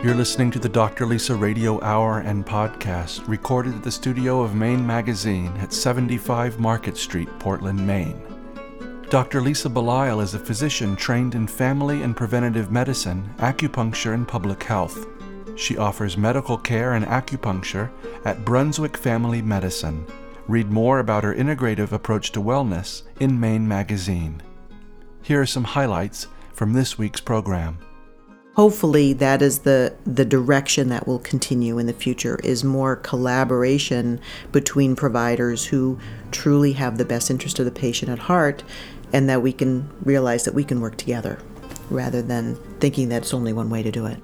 You're listening to the Dr. Lisa Radio Hour and podcast, recorded at the studio of Maine Magazine at 75 Market Street, Portland, Maine. Dr. Lisa Belisle is a physician trained in family and preventative medicine, acupuncture, and public health. She offers medical care and acupuncture at Brunswick Family Medicine. Read more about her integrative approach to wellness in Maine Magazine. Here are some highlights from this week's program hopefully that is the the direction that will continue in the future is more collaboration between providers who truly have the best interest of the patient at heart and that we can realize that we can work together rather than thinking that it's only one way to do it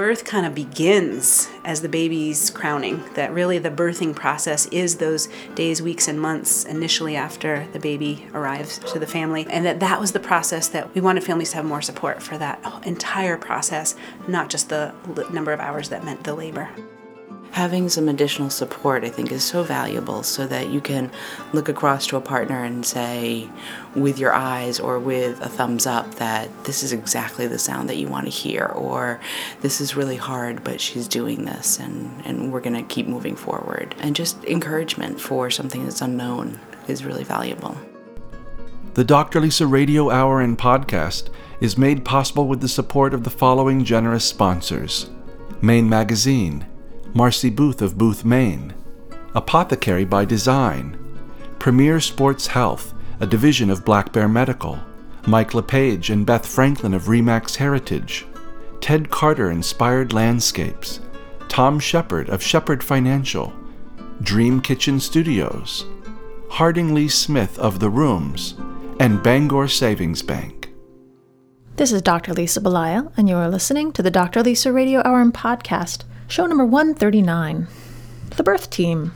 birth kind of begins as the baby's crowning, that really the birthing process is those days, weeks, and months initially after the baby arrives to the family, and that that was the process that we wanted families to have more support for that entire process, not just the number of hours that meant the labor having some additional support, I think, is so valuable so that you can look across to a partner and say, with your eyes or with a thumbs up, that this is exactly the sound that you want to hear, or this is really hard, but she's doing this, and, and we're going to keep moving forward. And just encouragement for something that's unknown is really valuable. The Dr. Lisa Radio Hour and podcast is made possible with the support of the following generous sponsors Maine Magazine Marcy Booth of Booth, Maine, Apothecary by Design, Premier Sports Health, a division of Black Bear Medical, Mike LePage and Beth Franklin of Remax Heritage, Ted Carter Inspired Landscapes, Tom Shepard of Shepard Financial, Dream Kitchen Studios, Harding Lee Smith of The Rooms, and Bangor Savings Bank. This is Dr. Lisa Belisle, and you are listening to the Dr. Lisa Radio Hour and Podcast Show number 139 The Birth Team,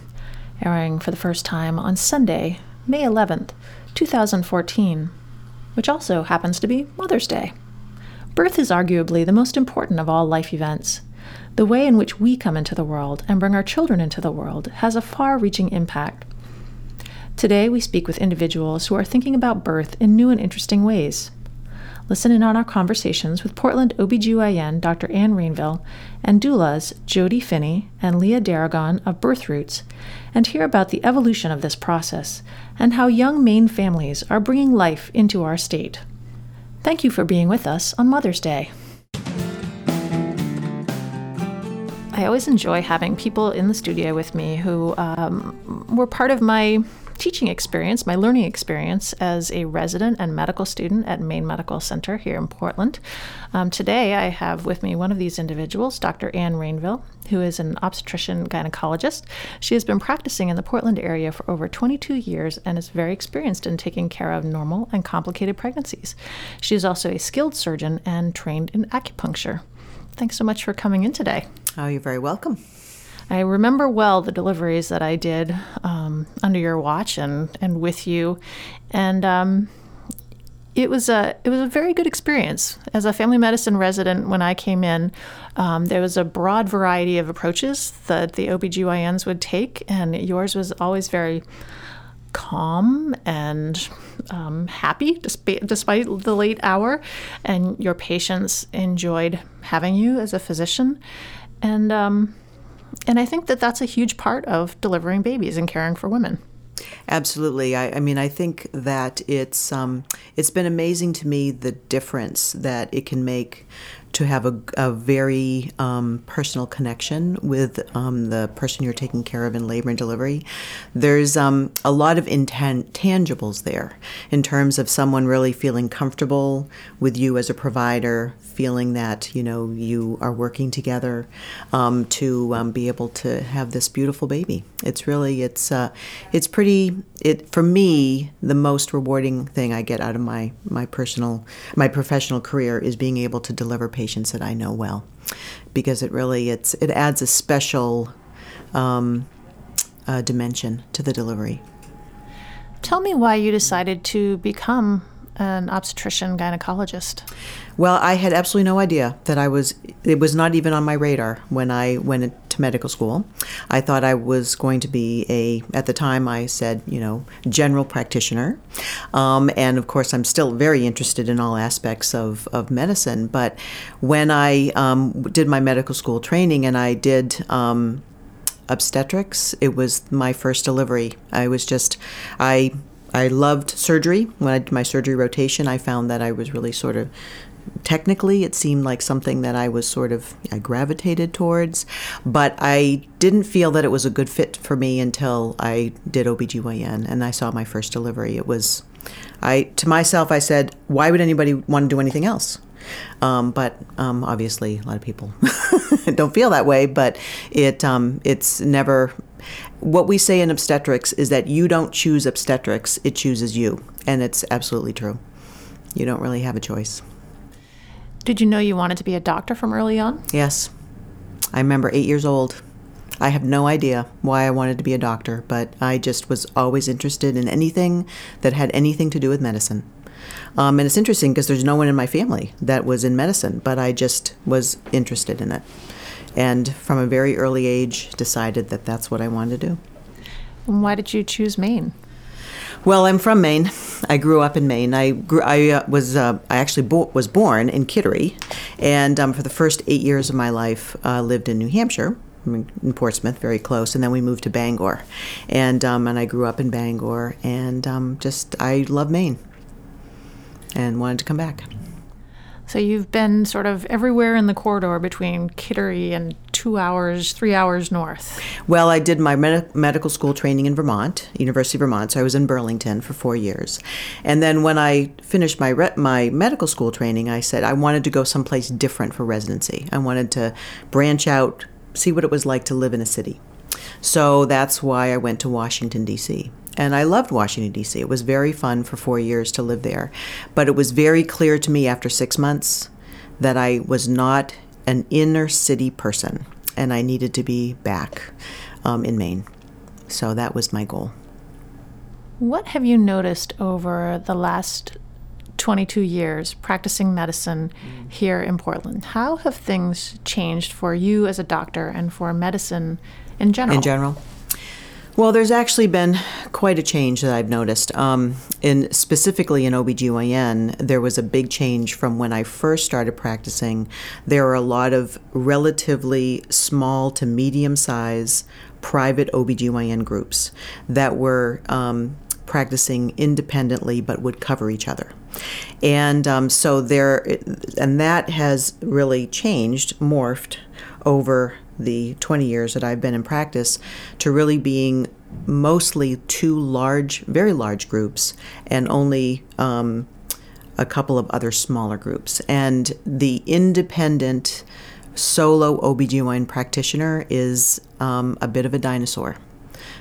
airing for the first time on Sunday, May 11th, 2014, which also happens to be Mother's Day. Birth is arguably the most important of all life events. The way in which we come into the world and bring our children into the world has a far reaching impact. Today, we speak with individuals who are thinking about birth in new and interesting ways. Listen in on our conversations with Portland OBGYN Dr. Anne Rainville and doulas Jody Finney and Leah Daragon of Birth Roots and hear about the evolution of this process and how young Maine families are bringing life into our state. Thank you for being with us on Mother's Day. I always enjoy having people in the studio with me who um, were part of my teaching experience, my learning experience as a resident and medical student at Maine Medical Center here in Portland. Um, today, I have with me one of these individuals, Dr. Anne Rainville, who is an obstetrician gynecologist. She has been practicing in the Portland area for over 22 years and is very experienced in taking care of normal and complicated pregnancies. She is also a skilled surgeon and trained in acupuncture. Thanks so much for coming in today. Oh, you're very welcome. I remember well the deliveries that I did um, under your watch and, and with you, and um, it was a it was a very good experience. As a family medicine resident. When I came in, um, there was a broad variety of approaches that the OBGYNs would take, and yours was always very calm and um, happy despite, despite the late hour, and your patients enjoyed having you as a physician, and um, and I think that that's a huge part of delivering babies and caring for women. Absolutely. I, I, mean, I think that it's um, it's been amazing to me the difference that it can make to have a, a very um, personal connection with um, the person you're taking care of in labor and delivery. There's um, a lot of intangibles there in terms of someone really feeling comfortable with you as a provider, feeling that you know you are working together um, to um, be able to have this beautiful baby. It's really it's uh, it's pretty it for me the most rewarding thing I get out of my my personal my professional career is being able to deliver patients that I know well, because it really it's it adds a special um, uh, dimension to the delivery. Tell me why you decided to become an obstetrician gynecologist? Well, I had absolutely no idea that I was, it was not even on my radar when I went to medical school. I thought I was going to be a, at the time I said, you know, general practitioner. Um, and of course, I'm still very interested in all aspects of, of medicine. But when I um, did my medical school training and I did, um, obstetrics. It was my first delivery. I was just, I I loved surgery. When I did my surgery rotation, I found that I was really sort of technically it seemed like something that I was sort of I gravitated towards, but I didn't feel that it was a good fit for me until I did OBGYN and I saw my first delivery. It was I to myself I said, why would anybody want to do anything else? Um, but um, obviously, a lot of people don't feel that way. But it um, it's never what we say in obstetrics is that you don't choose obstetrics, it chooses you. And it's absolutely true. You don't really have a choice. Did you know you wanted to be a doctor from early on? Yes. I remember eight years old. I have no idea why I wanted to be a doctor, but I just was always interested in anything that had anything to do with medicine. Um, and it's interesting because there's no one in my family that was in medicine, but I just was interested in it and from a very early age decided that that's what I wanted to do. And why did you choose Maine? Well, I'm from Maine. I grew up in Maine. I grew. I uh, was. Uh, I actually bo- was born in Kittery, and um, for the first eight years of my life, uh, lived in New Hampshire, in Portsmouth, very close, and then we moved to Bangor, and um, and I grew up in Bangor, and um, just I love Maine, and wanted to come back. So you've been sort of everywhere in the corridor between Kittery and two hours, three hours north. Well, I did my med- medical school training in Vermont, University of Vermont. So I was in Burlington for four years, and then when I finished my re- my medical school training, I said I wanted to go someplace different for residency. I wanted to branch out, see what it was like to live in a city. So that's why I went to Washington D.C. And I loved Washington, D.C. It was very fun for four years to live there. But it was very clear to me after six months that I was not an inner city person and I needed to be back um, in Maine. So that was my goal. What have you noticed over the last 22 years practicing medicine here in Portland? How have things changed for you as a doctor and for medicine in general? In general? Well, there's actually been quite a change that I've noticed. Um, in specifically in OBGYN, there was a big change from when I first started practicing. There are a lot of relatively small to medium size private OBGYN groups that were um, practicing independently but would cover each other. And um, so there, and that has really changed, morphed over the 20 years that I've been in practice to really being mostly two large, very large groups and only um, a couple of other smaller groups. And the independent solo OBGYN practitioner is um, a bit of a dinosaur.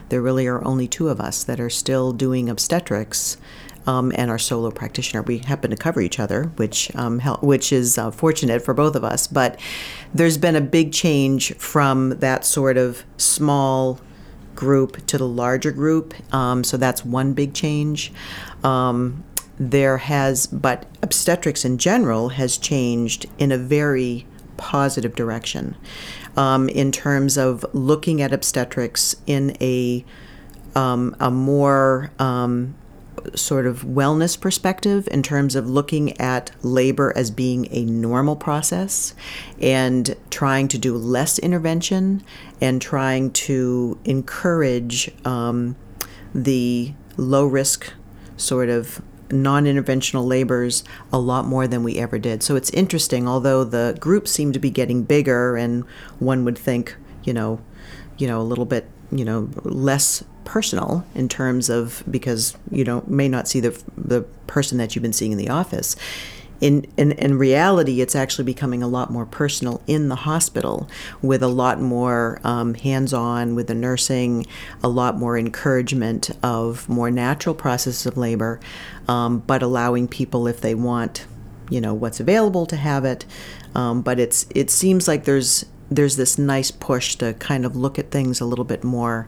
There really are only two of us that are still doing obstetrics um, and our solo practitioner. We happen to cover each other, which um, which is uh, fortunate for both of us. But there's been a big change from that sort of small group to the larger group. Um, so that's one big change. Um, there has, but obstetrics in general has changed in a very positive direction um, in terms of looking at obstetrics in a um, a more um, sort of wellness perspective in terms of looking at labor as being a normal process and trying to do less intervention and trying to encourage um, the low risk sort of non interventional labors a lot more than we ever did. So it's interesting, although the groups seem to be getting bigger, and one would think, you know, you know, a little bit, you know, less personal in terms of because you know may not see the the person that you've been seeing in the office. In, in, in reality, it's actually becoming a lot more personal in the hospital with a lot more um, hands on with the nursing, a lot more encouragement of more natural processes of labor, um, but allowing people, if they want, you know, what's available to have it. Um, but it's it seems like there's there's this nice push to kind of look at things a little bit more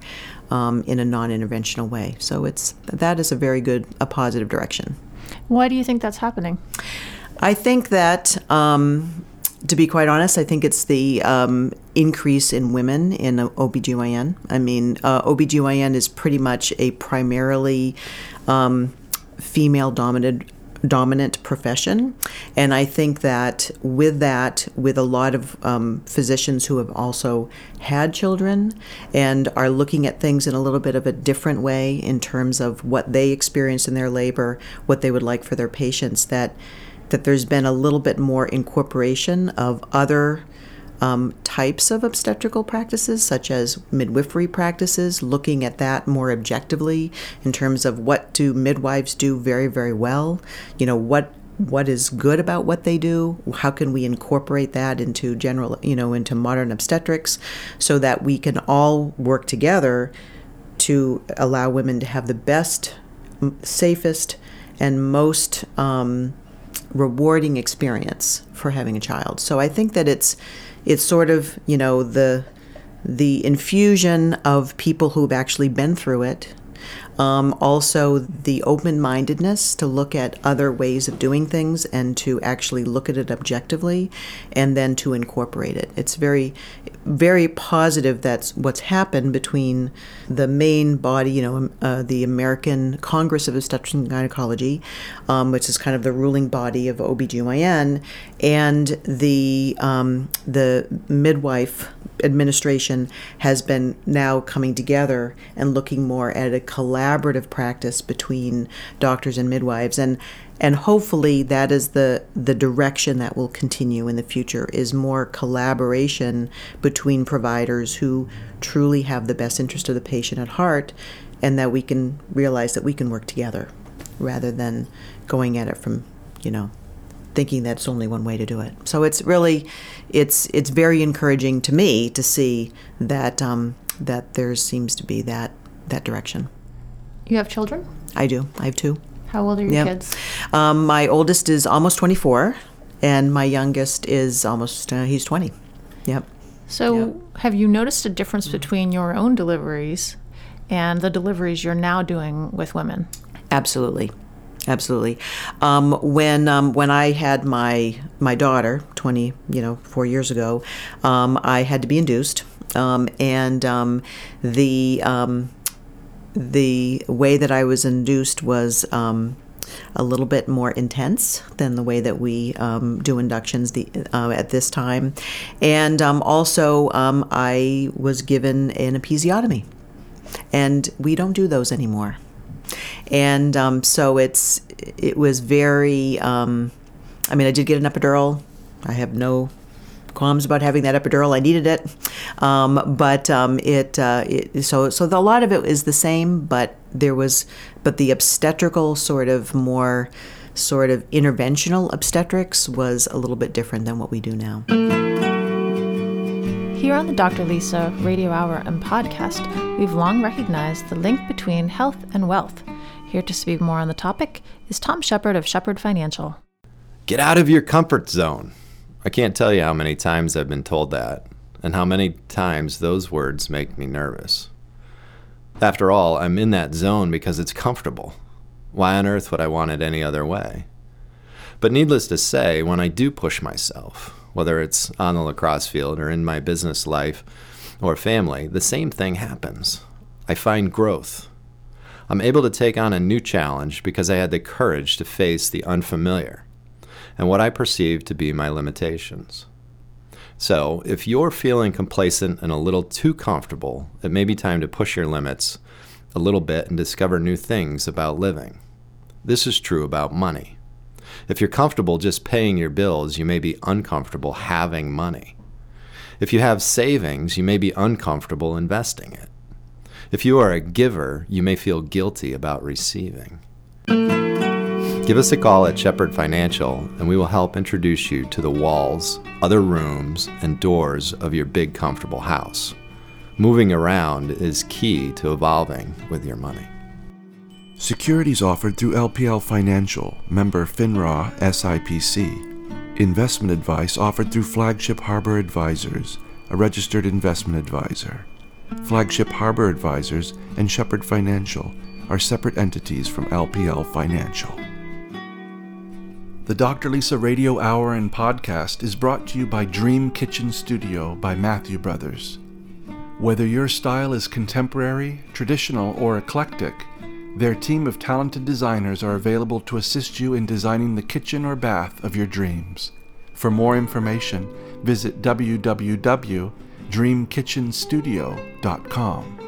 um, in a non-interventional way. So it's that is a very good, a positive direction. Why do you think that's happening? I think that, um, to be quite honest, I think it's the um, increase in women in OBGYN. I mean, uh, OBGYN is pretty much a primarily um, female dominated dominant profession. And I think that with that, with a lot of um, physicians who have also had children and are looking at things in a little bit of a different way in terms of what they experience in their labor, what they would like for their patients, that that there's been a little bit more incorporation of other um, types of obstetrical practices, such as midwifery practices, looking at that more objectively in terms of what do midwives do very, very well. You know, what what is good about what they do how can we incorporate that into general you know into modern obstetrics so that we can all work together to allow women to have the best safest and most um, rewarding experience for having a child. So I think that it's it's sort of you know the the infusion of people who've actually been through it um, also, the open mindedness to look at other ways of doing things and to actually look at it objectively and then to incorporate it. It's very, very positive that's what's happened between the main body, you know, uh, the American Congress of Obstetrics and Gynecology, um, which is kind of the ruling body of OBGYN, and the, um, the midwife administration has been now coming together and looking more at a collaborative practice between doctors and midwives. And and hopefully that is the the direction that will continue in the future is more collaboration between providers who truly have the best interest of the patient at heart and that we can realize that we can work together rather than going at it from you know thinking that's only one way to do it. So it's really, it's it's very encouraging to me to see that um, that there seems to be that that direction. You have children? I do. I have two. How old are your Yep. kids? Um, my oldest is almost 24, and my youngest is almost uh, he's 20. Yep. So, Yep. have you noticed a difference between your own deliveries and the deliveries you're now doing with women? Absolutely, absolutely. Um, when um, when I had my my daughter, twenty, you know, four years ago, um, I had to be induced, um, and um, the um, the way that I was induced was. Um, a little bit more intense than the way that we um, do inductions the, uh, at this time, and um, also um, I was given an episiotomy, and we don't do those anymore and um, so it's it was very. Um, I mean, I did get an epidural. I have no qualms about having that epidural. I needed it, um, but um, it, uh, it so so the, a lot of it is the same, but there was but the obstetrical sort of more sort of interventional obstetrics was a little bit different than what we do now. Here on the Dr. Lisa Radio Hour and podcast, we've long recognized the link between health and wealth. Here to speak more on the topic is Tom Shepard of Shepard Financial. Get out of your comfort zone. I can't tell you how many times I've been told that, and how many times those words make me nervous. After all, I'm in that zone because it's comfortable. Why on earth would I want it any other way? But needless to say, when I do push myself, whether it's on the lacrosse field or in my business life or family, the same thing happens. I find growth. I'm able to take on a new challenge because I had the courage to face the unfamiliar and what I perceive to be my limitations. So, if you're feeling complacent and a little too comfortable, it may be time to push your limits a little bit and discover new things about living. This is true about money. If you're comfortable just paying your bills, you may be uncomfortable having money. If you have savings, you may be uncomfortable investing it. If you are a giver, you may feel guilty about receiving. Give us a call at Shepard Financial, and we will help introduce you to the walls, other rooms, and doors of your big, comfortable house. Moving around is key to evolving with your money. Securities offered through LPL Financial, member FINRA SIPC. Investment advice offered through Flagship Harbor Advisors, a registered investment advisor. Flagship Harbor Advisors and Shepard Financial are separate entities from LPL Financial. The Dr. Lisa Radio Hour and podcast is brought to you by Dream Kitchen Studio by Matthew Brothers. Whether your style is contemporary, traditional, or eclectic, their team of talented designers are available to assist you in designing the kitchen or bath of your dreams. For more information, visit www.dreamkitchenstudio.com.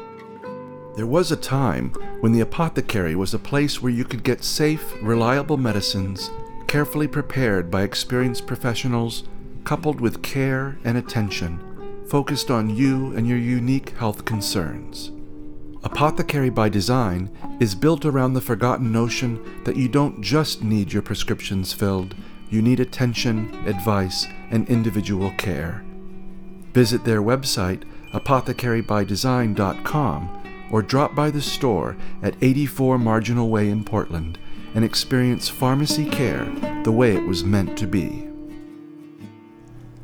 There was a time when the apothecary was a place where you could get safe, reliable medicines, carefully prepared by experienced professionals, coupled with care and attention, focused on you and your unique health concerns. Apothecary by Design is built around the forgotten notion that you don't just need your prescriptions filled, you need attention, advice, and individual care. Visit their website, apothecarybydesign.com, or drop by the store at 84 Marginal Way in Portland and experience pharmacy care the way it was meant to be.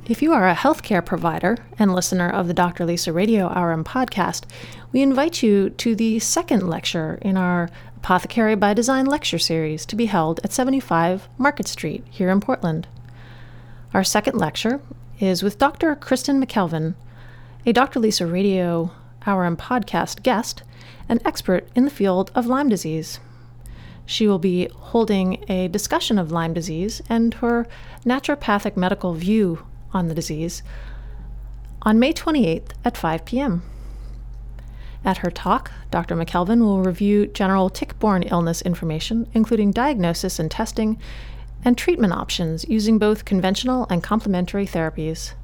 If you are a healthcare provider and listener of the Dr. Lisa Radio Hour and podcast, we invite you to the second lecture in our Apothecary by Design lecture series to be held at 75 Market Street here in Portland. Our second lecture is with Dr. Kristen McKelvin, a Dr. Lisa Radio Hour and podcast guest and expert in the field of Lyme disease. She will be holding a discussion of Lyme disease and her naturopathic medical view on the disease on May 28th at 5 p.m. At her talk, Dr. McKelvin will review general tick borne illness information, including diagnosis and testing, and treatment options using both conventional and complementary therapies.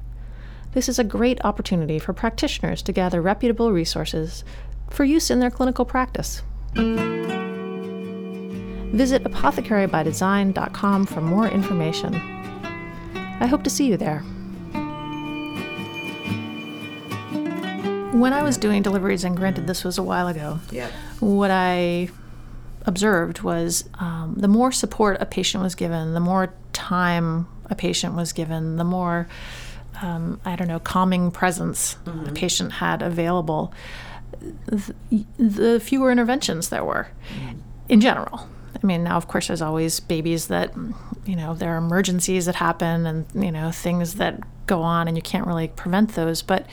This is a great opportunity for practitioners to gather reputable resources for use in their clinical practice. Visit apothecarybydesign.com for more information. I hope to see you there. When I was doing deliveries, and granted this was a while ago, Yeah. what I observed was um, the more support a patient was given, the more time a patient was given, the more, um, I don't know, calming presence the patient had available, th- the fewer interventions there were in general. I mean, now, of course, there's always babies that, you know, there are emergencies that happen and, you know, things that go on and you can't really prevent those. But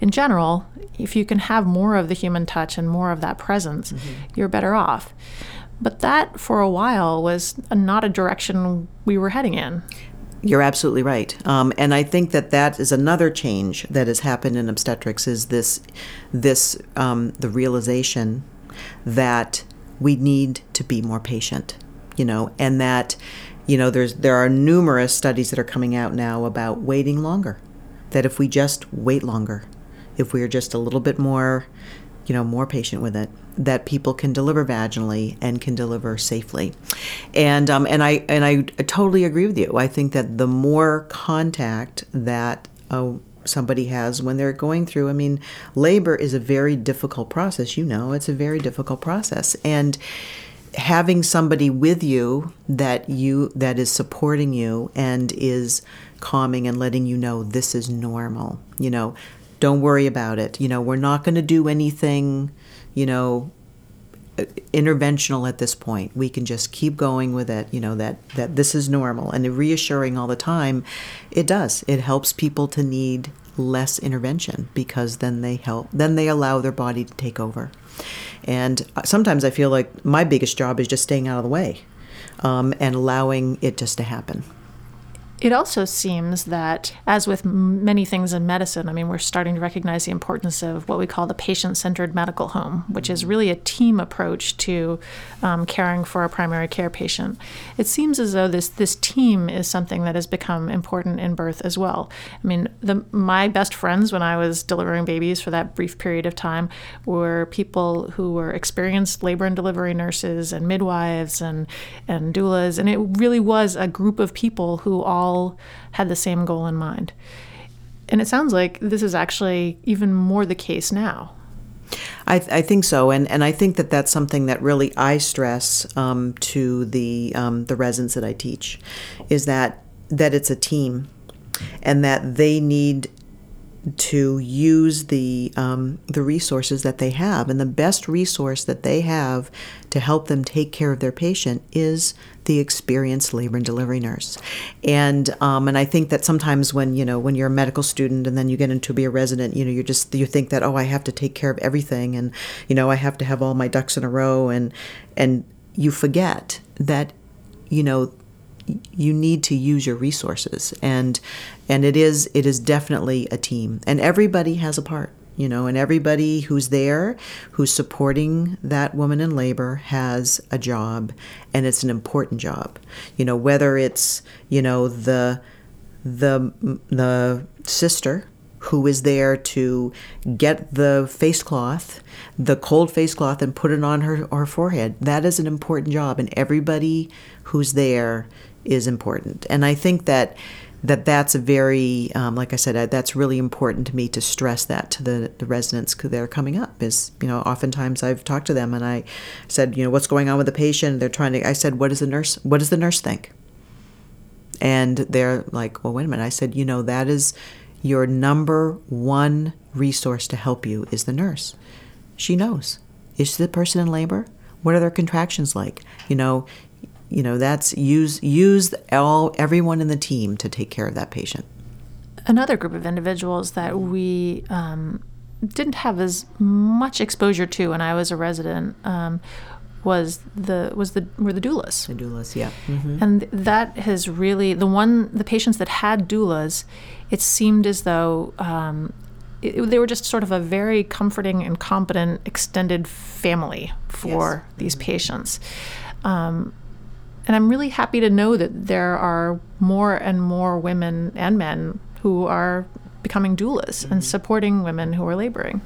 in general, if you can have more of the human touch and more of that presence, you're better off. But that, for a while, was not a direction we were heading in. You're absolutely right, um, and I think that that is another change that has happened in obstetrics. Is this this um, the realization that we need to be more patient, you know, and that you know there's there are numerous studies that are coming out now about waiting longer. That if we just wait longer, if we are just a little bit more, you know, more patient with it, that people can deliver vaginally and can deliver safely. And um, and I and I totally agree with you. I think that the more contact that uh, somebody has when they're going through, I mean, labor is a very difficult process. You know, it's a very difficult process, and having somebody with you that you that is supporting you and is calming and letting you know this is normal you know don't worry about it you know we're not going to do anything you know interventional at this point. We can just keep going with it you know that that this is normal. And reassuring all the time it does. It helps people to need less intervention because then they help then they allow their body to take over. And uh, sometimes i feel like my biggest job is just staying out of the way um, and allowing it just to happen It also seems that, as with many things in medicine, I mean, we're starting to recognize the importance of what we call the patient centered medical home, which is really a team approach to um, caring for a primary care patient. It seems as though this, this team is something that has become important in birth as well. I mean, the, my best friends when I was delivering babies for that brief period of time were people who were experienced labor and delivery nurses and midwives and, and doulas, and it really was a group of people who all had the same goal in mind. And it sounds like this is actually even more the case now. I, I think so, and, and I think that that's something that really I stress um, to the um, the residents that I teach, is that that it's a team, and that they need to use the um, the resources that they have, and the best resource that they have to help them take care of their patient is the experienced labor and delivery nurse. And um, and I think that sometimes when you know when you're a medical student and then you get into be a resident, you know, you just you think that oh I have to take care of everything, and you know I have to have all my ducks in a row, and and you forget that you know you need to use your resources. And and it is it is definitely a team. And everybody has a part you know and everybody who's there who's supporting that woman in labor has a job and it's an important job you know whether it's you know the the the sister who is there to get the face cloth, the cold face cloth, and put it on her, her forehead. That is an important job, and everybody who's there is important. And I think that that that's a very um, like i said that's really important to me to stress that to the, the residents they're coming up is you know oftentimes i've talked to them and i said you know what's going on with the patient? They're trying to i said what does the nurse what does the nurse think? And they're like well wait a minute. I said you know that is your number one resource to help you is the nurse. She knows. Is the person in labor? What are their contractions like? You know you know that's use use all everyone in the team to take care of that patient another group of individuals that we um, didn't have as much exposure to when I was a resident um, was the was the were the doulas. The doulas, yeah. Mm-hmm. And that has really the one the patients that had doulas, it seemed as though um, it, they were just sort of a very comforting and competent extended family for Yes. these patients. Um, and I'm really happy to know that there are more and more women and men who are becoming doulas and supporting women who are laboring.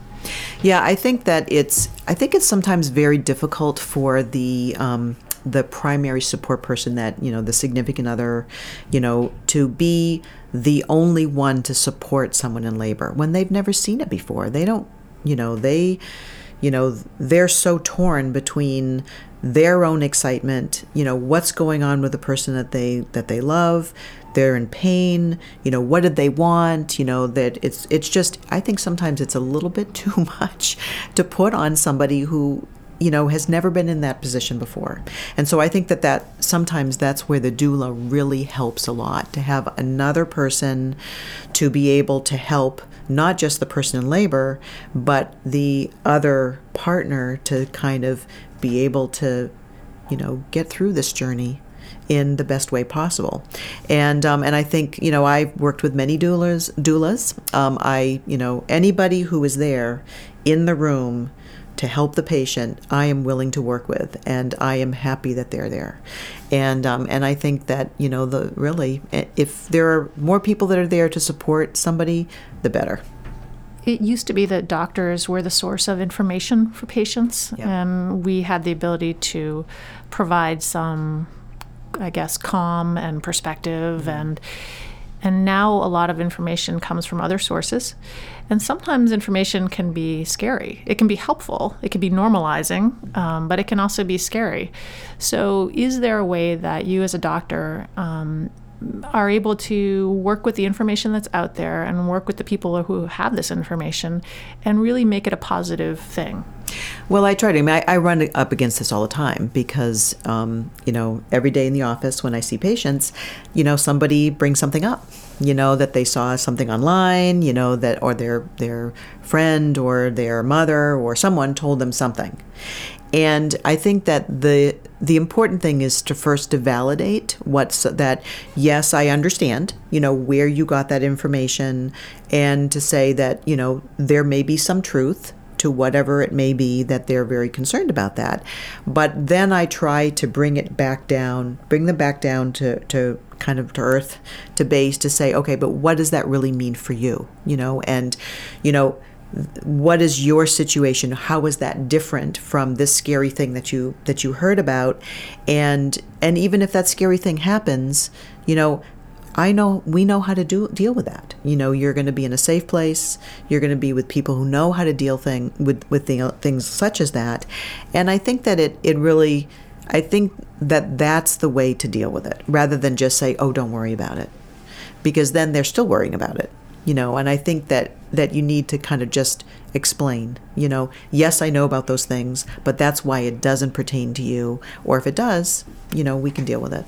Yeah, I think that it's I think it's sometimes very difficult for the um, the primary support person that you know the significant other, you know, to be the only one to support someone in labor when they've never seen it before. They don't, you know, they, you know, they're so torn between their own excitement, you know, what's going on with the person that they that they love, they're in pain you know what did they want you know that it's it's just i think sometimes it's a little bit too much to put on somebody who you know has never been in that position before. And so i think that that sometimes that's where the doula really helps a lot to have another person to be able to help not just the person in labor but the other partner to kind of be able to you know get through this journey in the best way possible. And um, and I think you know I've worked with many doulas. Doulas. Um, I you know anybody who is there in the room to help the patient, I am willing to work with, and I am happy that they're there. And um, and I think that you know the really if there are more people that are there to support somebody, the better. It used to be that doctors were the source of information for patients, and we had the ability to provide some, I guess, calm and perspective, and and now a lot of information comes from other sources, and sometimes information can be scary. It can be helpful, it can be normalizing, um, but it can also be scary. So, is there a way that you, as a doctor, um, are able to work with the information that's out there and work with the people who have this information and really make it a positive thing. Well, I try to. I, mean, I, I run up against this all the time because, um, you know, every day in the office when I see patients, you know, somebody brings something up. You know that they saw something online. You know that, or their their friend or their mother or someone told them something, and I think that the the important thing is to first to validate what's that. Yes, I understand. You know where you got that information, and to say that you know there may be some truth to whatever it may be that they're very concerned about that. But then I try to bring it back down, bring them back down to, to kind of to earth, to base, to say, okay, but what does that really mean for you? You know, and, you know, what is your situation how is that different from this scary thing that you that you heard about and and even if that scary thing happens you know I know we know how to do deal with that. You know, you're going to be in a safe place. You're going to be with people who know how to deal thing with with the, things such as that. And I think that it it really, I think that that's the way to deal with it, rather than just say, "Oh, don't worry about it," because then they're still worrying about it. You know, and I think that that you need to kind of just explain, you know, yes, I know about those things, but that's why it doesn't pertain to you, or if it does, you know, we can deal with it.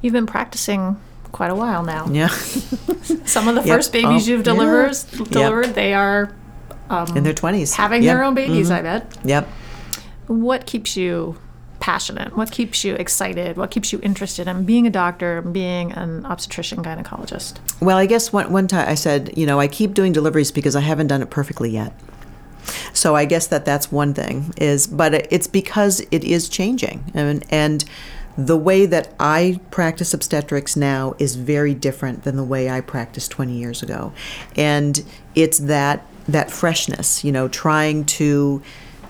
You've been practicing quite a while now. Yeah, Some of the Yep. first babies Oh, you've yeah. delivered, Yep. delivered, they are in their um, twenties, having their own babies, mm-hmm. I bet. Yep. What keeps you passionate? What keeps you excited? What keeps you interested in being a doctor, being an obstetrician gynecologist? Well, I guess one one time I said, you know, I keep doing deliveries because I haven't done it perfectly yet. So I guess that that's one thing is, but it's because it is changing, and and the way that I practice obstetrics now is very different than the way I practiced 20 years ago, and it's that that freshness, you know, trying to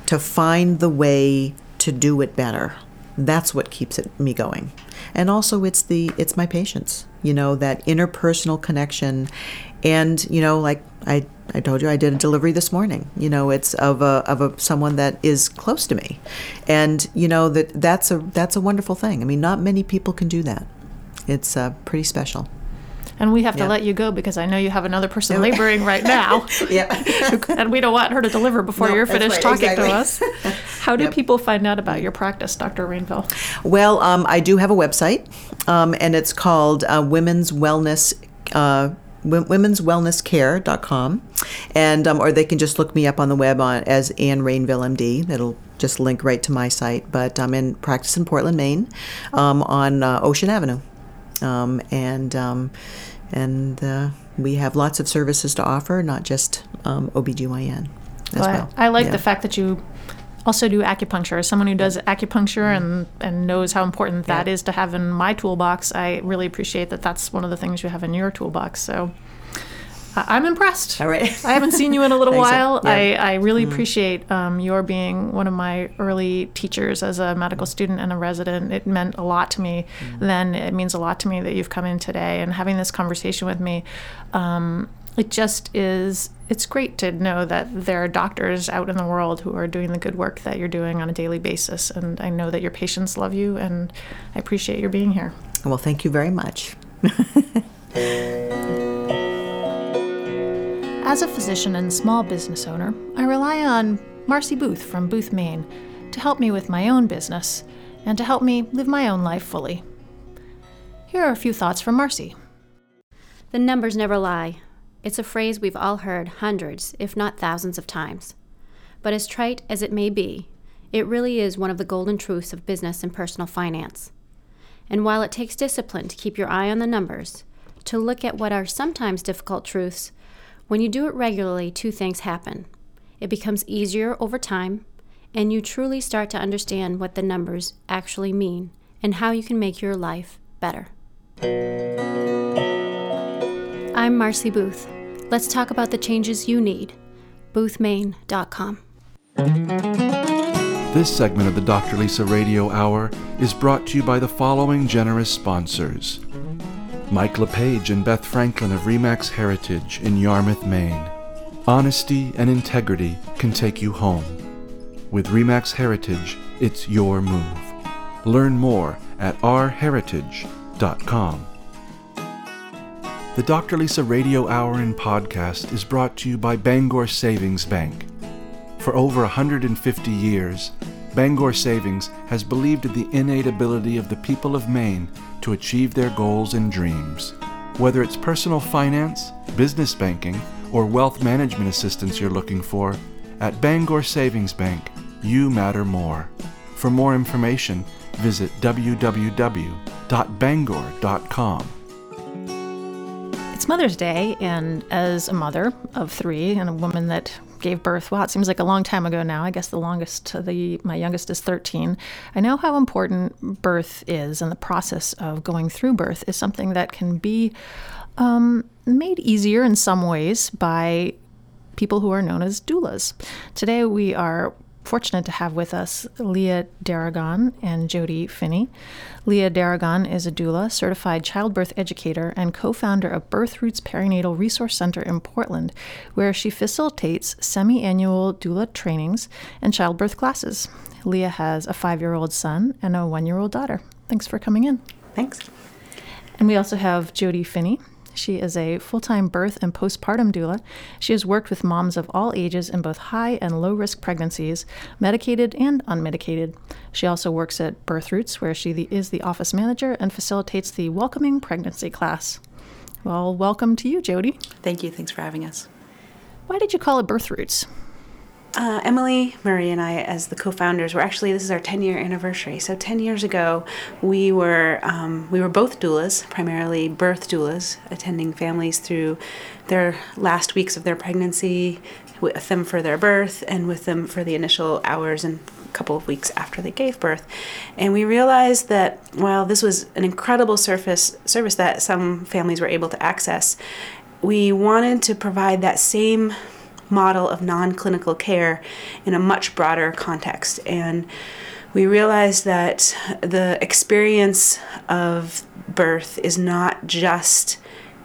to find the way to do it better. That's what keeps it me going. And also it's the it's my patients, you know, that interpersonal connection and you know like I I told you I did a delivery this morning. You know, it's of a of a someone that is close to me. And you know that that's a that's a wonderful thing. I mean, not many people can do that. It's uh, pretty special. And we have to Yeah. let you go because I know you have another person laboring right now. Yeah. and we don't want her to deliver before No, you're finished right, talking to us. How do people find out about your practice, Dr. Rainville? Well, um, I do have a website, um, and it's called uh, Women's Wellness. Uh, wo- Women's Wellness Care.com. And, um, or they can just look me up on the web on, as Anne Rainville MD. It'll just link right to my site. But I'm in practice in Portland, Maine, um, on uh, Ocean Avenue. Um, and um, and uh, we have lots of services to offer, not just um, OBGYN as Well, I- well. I, like Yeah. the fact that you also do acupuncture. As someone who does acupuncture and, and knows how important that Yeah. is to have in my toolbox, I really appreciate that that's one of the things you have in your toolbox. So I- I'm impressed. All right. I haven't seen you in a little while. Yeah. I, I really appreciate um, your being one of my early teachers as a medical student and a resident. It meant a lot to me then. It means a lot to me that you've come in today and having this conversation with me. Um, it just is, it's great to know that there are doctors out in the world who are doing the good work that you're doing on a daily basis. And I know that your patients love you, and I appreciate your being here. Well, thank you very much. As a physician and small business owner, I rely on Marcy Booth from Booth, Maine to help me with my own business and to help me live my own life fully. Here are a few thoughts from Marcy. The numbers never lie. It's a phrase we've all heard hundreds, if not thousands of times. But as trite as it may be, it really is one of the golden truths of business and personal finance. And while it takes discipline to keep your eye on the numbers, to look at what are sometimes difficult truths, when you do it regularly, two things happen. It becomes easier over time, and you truly start to understand what the numbers actually mean and how you can make your life better. I'm Marcy Booth. Let's talk about the changes you need. boothmaine.com. This segment of the Dr. Lisa Radio Hour is brought to you by the following generous sponsors Mike LePage and Beth Franklin of Remax Heritage in Yarmouth, Maine. Honesty and integrity can take you home. With Remax Heritage, it's your move. Learn more at rheritage.com. The Dr. Lisa Radio Hour and podcast is brought to you by Bangor Savings Bank. For over 150 years, Bangor Savings has believed in the innate ability of the people of Maine to achieve their goals and dreams. Whether it's personal finance, business banking, or wealth management assistance you're looking for, at Bangor Savings Bank, you matter more. For more information, visit www.bangor.com. It's Mother's Day, and as a mother of three and a woman that gave birth, well, it seems like a long time ago now. I guess the longest, to the my youngest is 13. I know how important birth is, and the process of going through birth is something that can be um, made easier in some ways by people who are known as doulas. Today we are fortunate to have with us Leah Darragon and Jody Finney. Leah Darragon is a doula, certified childbirth educator, and co founder of Birth Roots Perinatal Resource Center in Portland, where she facilitates semi annual doula trainings and childbirth classes. Leah has a five year old son and a one year old daughter. Thanks for coming in. Thanks. And we also have Jody Finney, She is a full time birth and postpartum doula. She has worked with moms of all ages in both high and low risk pregnancies, medicated and unmedicated. She also works at Birth Roots, where she is the office manager and facilitates the Welcoming Pregnancy class. Well, welcome to you, Jody. Thank you. Thanks for having us. Why did you call it Birth Roots? Uh, Emily Murray and I, as the co-founders, were actually this is our 10-year anniversary. So 10 years ago, we were um, we were both doulas, primarily birth doulas, attending families through their last weeks of their pregnancy, with them for their birth, and with them for the initial hours and couple of weeks after they gave birth. And we realized that while this was an incredible service service that some families were able to access, we wanted to provide that same model of non clinical care in a much broader context. And we realized that the experience of birth is not just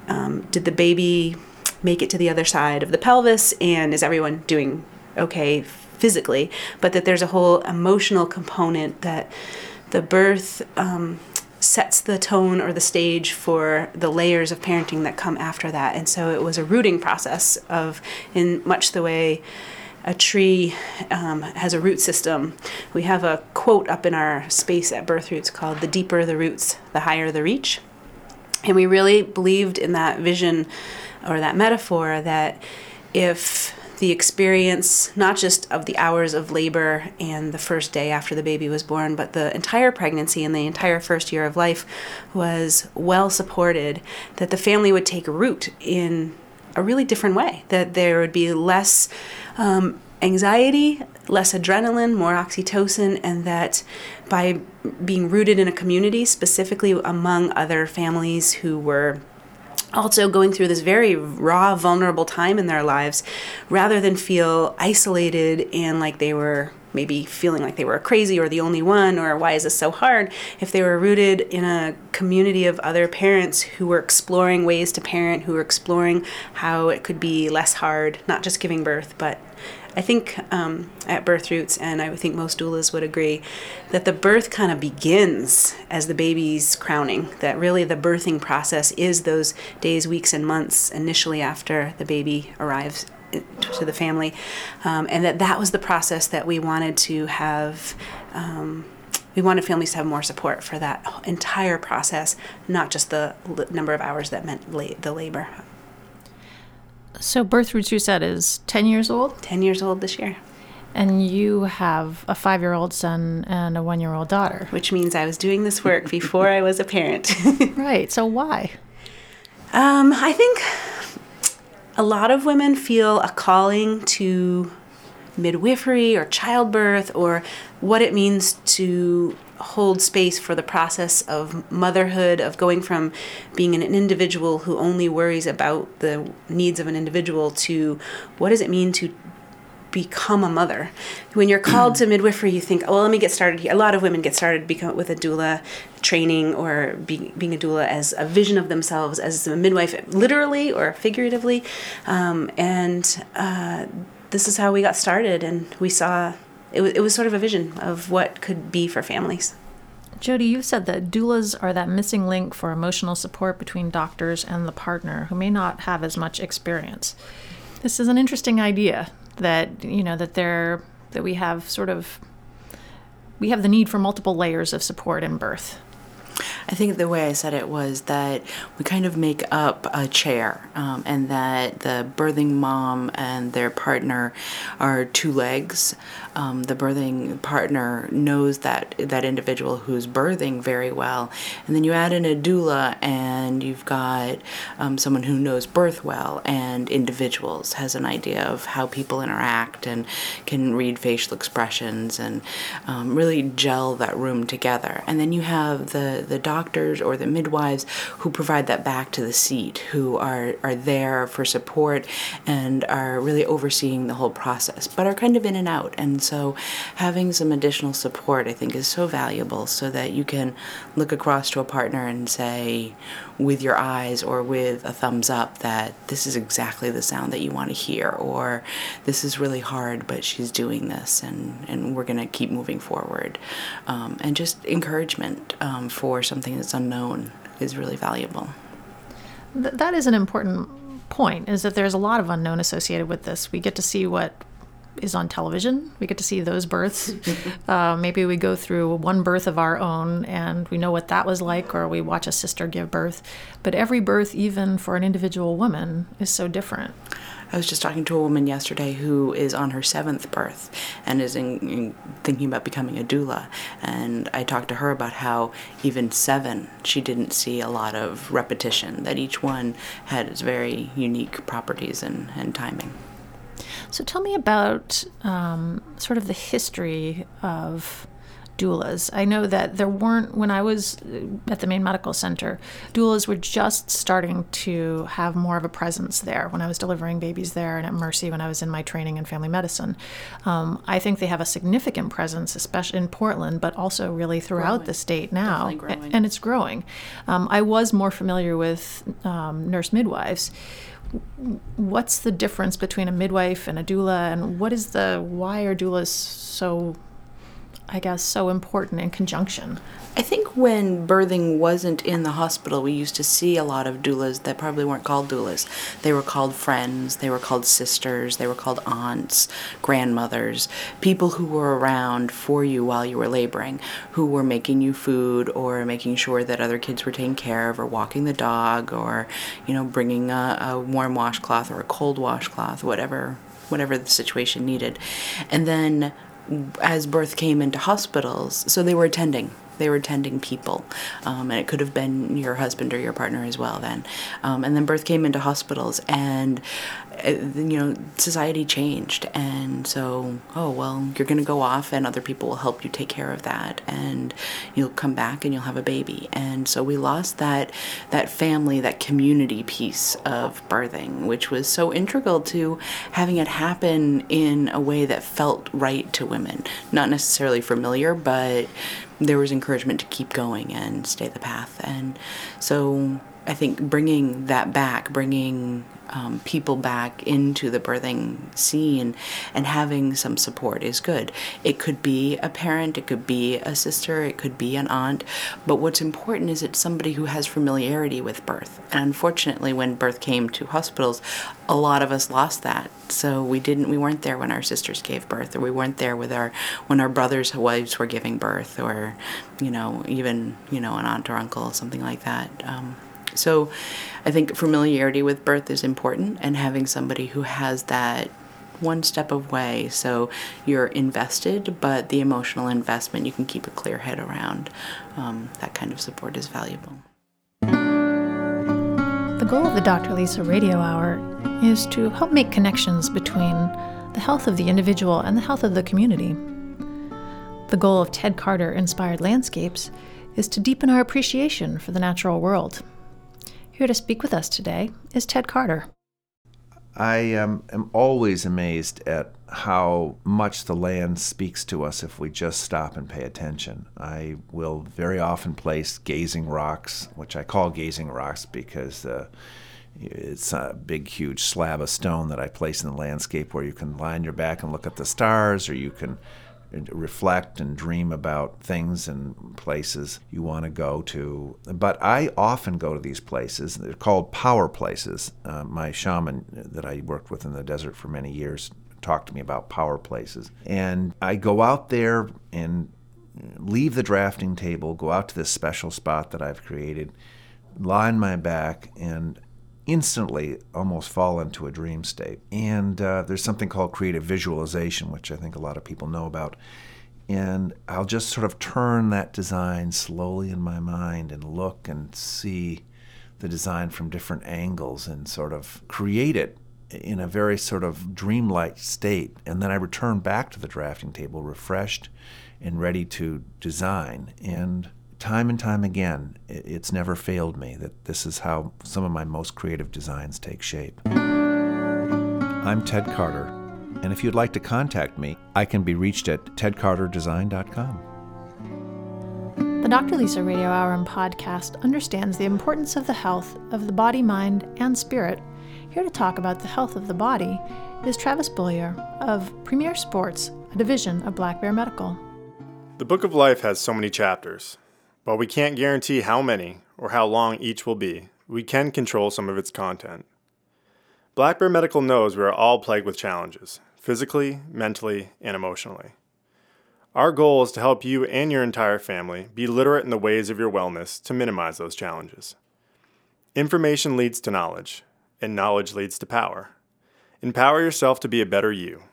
um, did the baby make it to the other side of the pelvis and is everyone doing okay physically, but that there's a whole emotional component that the birth um, sets the tone or the stage for the layers of parenting that come after that. And so it was a rooting process of, in much the way a tree um, has a root system. We have a quote up in our space at Birth Roots called The deeper the roots, the higher the reach. And we really believed in that vision or that metaphor that if the experience, not just of the hours of labor and the first day after the baby was born, but the entire pregnancy and the entire first year of life was well supported, that the family would take root in a really different way, that there would be less um, anxiety, less adrenaline, more oxytocin, and that by being rooted in a community, specifically among other families who were also going through this very raw, vulnerable time in their lives rather than feel isolated and like they were maybe feeling like they were crazy or the only one or why is this so hard? If they were rooted in a community of other parents who were exploring ways to parent who were exploring how it could be less hard not just giving birth but I think um, at Birth Roots, and I think most doulas would agree, that the birth kind of begins as the baby's crowning. That really the birthing process is those days, weeks, and months initially after the baby arrives to the family, um, and that that was the process that we wanted to have. Um, we wanted families to have more support for that entire process, not just the number of hours that meant la- the labor. So, Birth Roots, you said, is 10 years old? 10 years old this year. And you have a five year old son and a one year old daughter. Which means I was doing this work before I was a parent. right. So, why? Um, I think a lot of women feel a calling to midwifery or childbirth or what it means to hold space for the process of motherhood, of going from being an individual who only worries about the needs of an individual to what does it mean to become a mother. When you're called to midwifery, you think, oh, well, let me get started here. A lot of women get started become, with a doula training or be, being a doula as a vision of themselves as a midwife, literally or figuratively. Um, and uh, this is how we got started, and we saw it it was sort of a vision of what could be for families. Jody, you said that doulas are that missing link for emotional support between doctors and the partner who may not have as much experience. This is an interesting idea that, you know, that there that we have sort of we have the need for multiple layers of support in birth. I think the way I said it was that we kind of make up a chair, um, and that the birthing mom and their partner are two legs. Um, the birthing partner knows that that individual who's birthing very well, and then you add in a doula, and you've got um, someone who knows birth well and individuals has an idea of how people interact and can read facial expressions and um, really gel that room together. And then you have the the doctors or the midwives who provide that back to the seat, who are, are there for support and are really overseeing the whole process, but are kind of in and out. And so having some additional support, I think, is so valuable so that you can look across to a partner and say, with your eyes or with a thumbs up, that this is exactly the sound that you want to hear, or this is really hard, but she's doing this, and, and we're going to keep moving forward. Um, and just encouragement um, for something that's unknown is really valuable. th- that is an important point is that there's a lot of unknown associated with this. We get to see what is on television. We get to see those births. uh, maybe we go through one birth of our own and we know what that was like, or we watch a sister give birth. But every birth, even for an individual woman, is so different. I was just talking to a woman yesterday who is on her seventh birth and is in, in thinking about becoming a doula. And I talked to her about how even seven, she didn't see a lot of repetition, that each one had its very unique properties and, and timing. So tell me about um, sort of the history of doulas. I know that there weren't, when I was at the Maine Medical Center, doulas were just starting to have more of a presence there when I was delivering babies there and at Mercy when I was in my training in family medicine. Um, I think they have a significant presence, especially in Portland, but also really throughout Growing. the state now. Growing. And it's growing. Um, I was more familiar with um, nurse midwives what's the difference between a midwife and a doula and what is the why are doulas so i guess so important in conjunction I think when birthing wasn't in the hospital, we used to see a lot of doulas that probably weren't called doulas. They were called friends, they were called sisters, they were called aunts, grandmothers, people who were around for you while you were laboring, who were making you food or making sure that other kids were taken care of or walking the dog or, you know, bringing a, a warm washcloth or a cold washcloth, whatever whatever the situation needed. And then as birth came into hospitals, so they were attending. They were tending people, um, and it could have been your husband or your partner as well. Then, um, and then birth came into hospitals, and uh, you know society changed, and so oh well, you're going to go off, and other people will help you take care of that, and you'll come back and you'll have a baby, and so we lost that that family, that community piece of birthing, which was so integral to having it happen in a way that felt right to women, not necessarily familiar, but there was encouragement to keep going and stay the path. And so I think bringing that back, bringing um, people back into the birthing scene and having some support is good. It could be a parent, it could be a sister, it could be an aunt, but what's important is it's somebody who has familiarity with birth. And unfortunately, when birth came to hospitals, a lot of us lost that. So we didn't, we weren't there when our sisters gave birth, or we weren't there with our when our brothers' wives were giving birth, or you know, even you know, an aunt or uncle, something like that. Um, so I think familiarity with birth is important and having somebody who has that one step away so you're invested, but the emotional investment you can keep a clear head around. Um, that kind of support is valuable. The goal of the Dr. Lisa Radio Hour is to help make connections between the health of the individual and the health of the community. The goal of Ted Carter Inspired Landscapes is to deepen our appreciation for the natural world. Here to speak with us today is Ted Carter. I um, am always amazed at how much the land speaks to us if we just stop and pay attention. I will very often place gazing rocks, which I call gazing rocks because uh, it's a big, huge slab of stone that I place in the landscape where you can lie on your back and look at the stars, or you can reflect and dream about things and places you want to go to. But I often go to these places. They're called power places. Uh, my shaman that I worked with in the desert for many years talked to me about power places. And I go out there and leave the drafting table, go out to this special spot that I've created, lie on my back, and instantly almost fall into a dream state. And uh, there's something called creative visualization, which I think a lot of people know about. And I'll just sort of turn that design slowly in my mind and look and see the design from different angles and sort of create it in a very sort of dreamlike state. And then I return back to the drafting table refreshed and ready to design. And time and time again, it's never failed me that this is how some of my most creative designs take shape. I'm Ted Carter, and if you'd like to contact me, I can be reached at tedcarterdesign.com. The Dr. Lisa Radio Hour and podcast understands the importance of the health of the body, mind, and spirit. Here to talk about the health of the body is Travis Bullier of Premier Sports, a division of Black Bear Medical. The Book of Life has so many chapters, but we can't guarantee how many or how long each will be. we can control some of its content. Black Bear Medical knows we are all plagued with challenges, physically, mentally, and emotionally. Our goal is to help you and your entire family be literate in the ways of your wellness to minimize those challenges. Information leads to knowledge, and knowledge leads to power. Empower yourself to be a better you.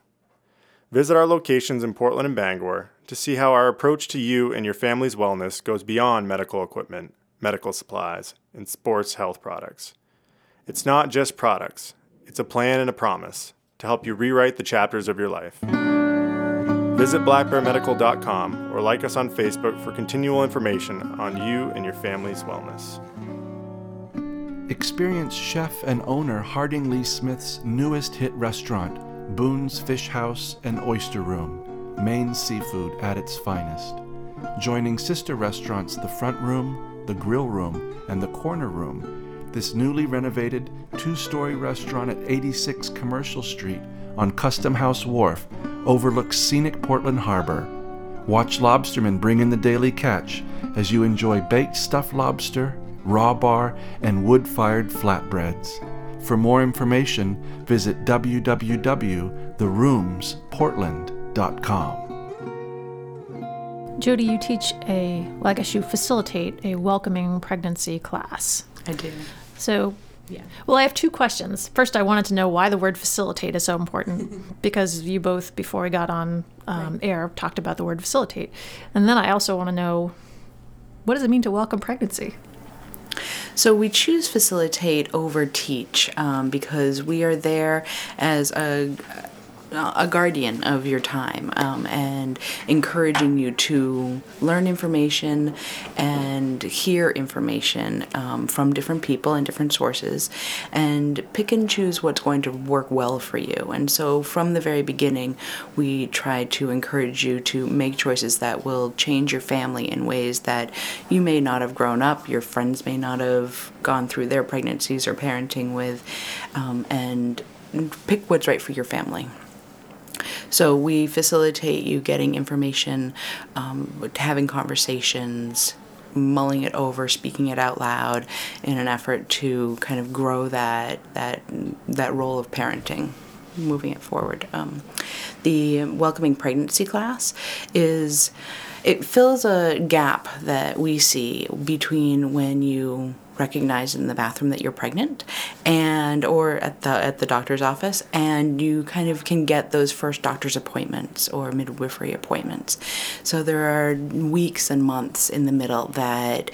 Visit our locations in Portland and Bangor to see how our approach to you and your family's wellness goes beyond medical equipment, medical supplies, and sports health products. It's not just products, it's a plan and a promise to help you rewrite the chapters of your life. Visit blackbearmedical.com or like us on Facebook for continual information on you and your family's wellness. Experience chef and owner Harding Lee Smith's newest hit restaurant, Boone's Fish House and Oyster Room, Maine seafood at its finest. Joining sister restaurants The Front Room, The Grill Room, and The Corner Room, this newly renovated two story restaurant at 86 Commercial Street on Custom House Wharf overlooks scenic Portland Harbor. Watch lobstermen bring in the daily catch as you enjoy baked stuffed lobster, raw bar, and wood fired flatbreads. For more information, visit www.theroomsportland.com. Jody, you teach a, well, I guess you facilitate a welcoming pregnancy class. I do. So, Yeah. well, I have two questions. First, I wanted to know why the word facilitate is so important because you both, before we got on um, air, talked about the word facilitate. And then I also want to know what does it mean to welcome pregnancy? So we choose facilitate over teach um, because we are there as a a guardian of your time um, and encouraging you to learn information and hear information um, from different people and different sources and pick and choose what's going to work well for you. And so from the very beginning, we try to encourage you to make choices that will change your family in ways that you may not have grown up, your friends may not have gone through their pregnancies or parenting with, um, and pick what's right for your family. So we facilitate you getting information, um, having conversations, mulling it over, speaking it out loud, in an effort to kind of grow that that that role of parenting, moving it forward. Um, the welcoming pregnancy class is it fills a gap that we see between when you recognize in the bathroom that you're pregnant and or at the at the doctor's office and you kind of can get those first doctor's appointments or midwifery appointments. So there are weeks and months in the middle that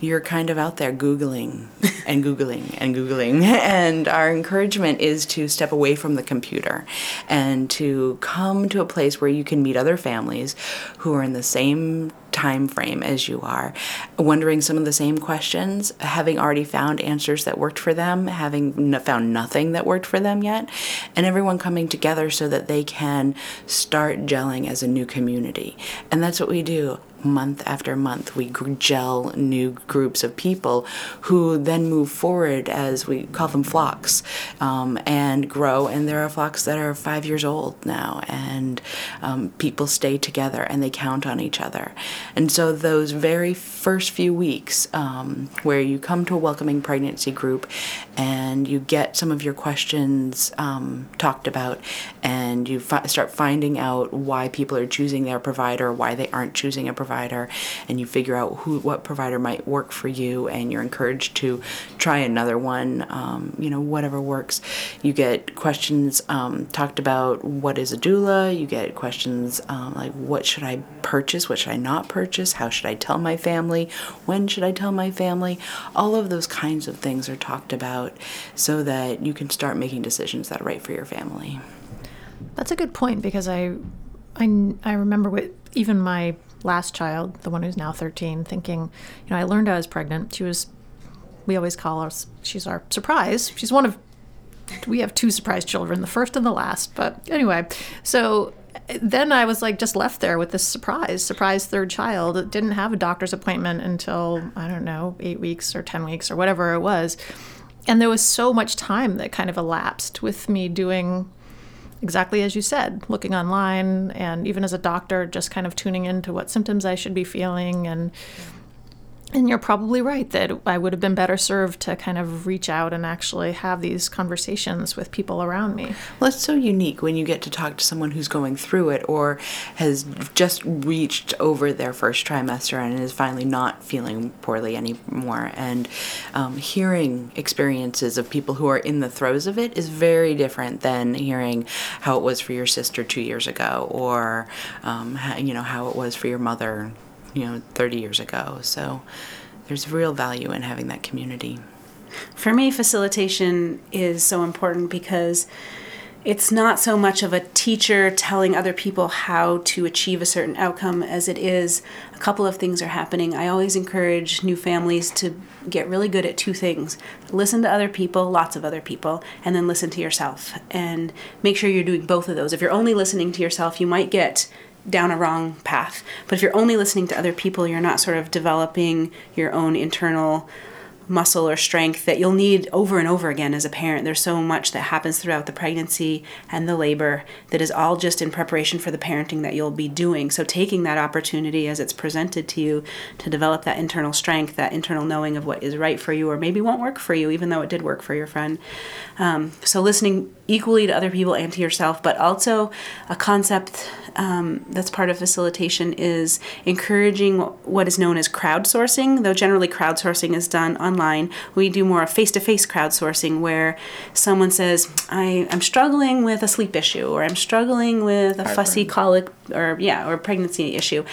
you're kind of out there googling and googling and googling and our encouragement is to step away from the computer and to come to a place where you can meet other families who are in the same time frame as you are, wondering some of the same questions, having already found answers that worked for them, having found nothing that worked for them yet, and everyone coming together so that they can start gelling as a new community. And that's what we do month after month. We gel new groups of people who then move forward as we call them flocks um, and grow. And there are flocks that are five years old now, and um, people stay together and they count on each other. And so, those very first few weeks um, where you come to a welcoming pregnancy group and you get some of your questions um, talked about, and you fi- start finding out why people are choosing their provider, why they aren't choosing a provider, and you figure out who what provider might work for you, and you're encouraged to try another one. Um, you know, whatever works. You get questions um, talked about. What is a doula? You get questions um, like, what should I purchase? What should I not purchase? How should I tell my family? When should I tell my family? All of those kinds of things are talked about so that you can start making decisions that are right for your family. That's a good point because I, I, I remember with even my last child, the one who's now 13, thinking, you know, I learned I was pregnant. She was, we always call her, she's our surprise. She's one of, we have two surprise children, the first and the last. But anyway, so then I was like just left there with this surprise, surprise third child. Didn't have a doctor's appointment until, I don't know, eight weeks or 10 weeks or whatever it was. And there was so much time that kind of elapsed with me doing exactly as you said, looking online and even as a doctor, just kind of tuning into what symptoms I should be feeling and And you're probably right that I would have been better served to kind of reach out and actually have these conversations with people around me. Well, it's so unique when you get to talk to someone who's going through it or has just reached over their first trimester and is finally not feeling poorly anymore. And um, hearing experiences of people who are in the throes of it is very different than hearing how it was for your sister two years ago or, um, you know, how it was for your mother you know 30 years ago so there's real value in having that community for me facilitation is so important because it's not so much of a teacher telling other people how to achieve a certain outcome as it is a couple of things are happening. I always encourage new families to get really good at two things listen to other people, lots of other people, and then listen to yourself. And make sure you're doing both of those. If you're only listening to yourself, you might get down a wrong path. But if you're only listening to other people, you're not sort of developing your own internal muscle or strength that you'll need over and over again as a parent. There's so much that happens throughout the pregnancy and the labor that is all just in preparation for the parenting that you'll be doing. So, taking that opportunity as it's presented to you to develop that internal strength, that internal knowing of what is right for you or maybe won't work for you, even though it did work for your friend. Um, so, listening equally to other people and to yourself, but also a concept um, that's part of facilitation is encouraging what is known as crowdsourcing, though generally crowdsourcing is done online. We do more face to face crowdsourcing where someone says, I, I'm struggling with a sleep issue, or I'm struggling with a fussy colic, or yeah, or pregnancy issue.